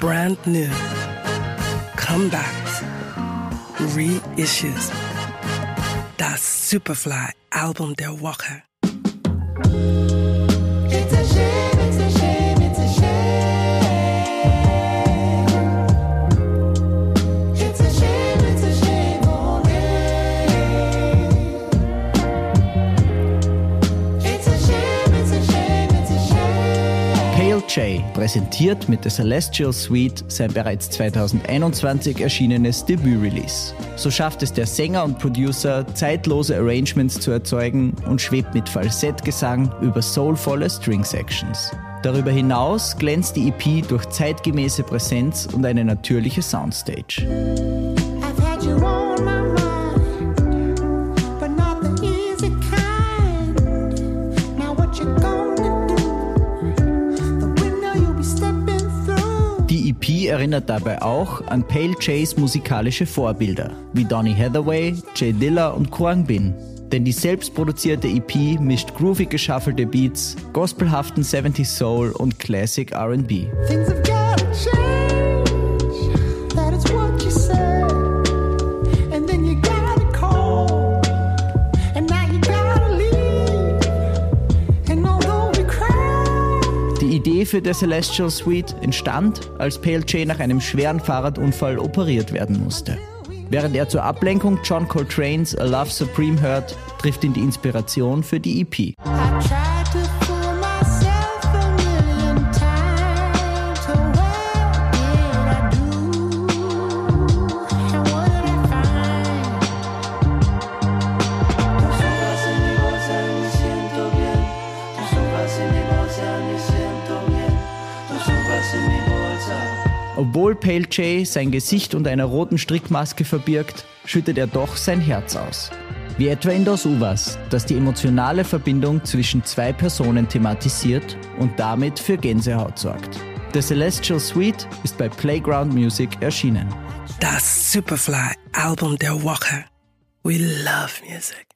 brand new, comebacks, reissues. Das Superfly Album der Woche. J präsentiert mit der Celestial Suite sein bereits 2021 erschienenes Debüt-Release. So schafft es der Sänger und Producer, zeitlose Arrangements zu erzeugen und schwebt mit Falsettgesang über soulvolle String-Sections. Darüber hinaus glänzt die EP durch zeitgemäße Präsenz und eine natürliche Soundstage. Erinnert dabei auch an Pale Jays musikalische Vorbilder wie Donny Hathaway, Jay Dilla und Kwang Bin. Denn die selbstproduzierte EP mischt groovy geschaffelte Beats, gospelhaften 70s Soul und Classic RB. Idee für The Celestial Suite entstand, als Pale J nach einem schweren Fahrradunfall operiert werden musste. Während er zur Ablenkung John Coltrane's A Love Supreme hört, trifft ihn die Inspiration für die EP. Obwohl Pale J sein Gesicht unter einer roten Strickmaske verbirgt, schüttet er doch sein Herz aus. Wie etwa in Dos Uvas, das die emotionale Verbindung zwischen zwei Personen thematisiert und damit für Gänsehaut sorgt. The Celestial Suite ist bei Playground Music erschienen. Das Superfly Album der Woche. We love music.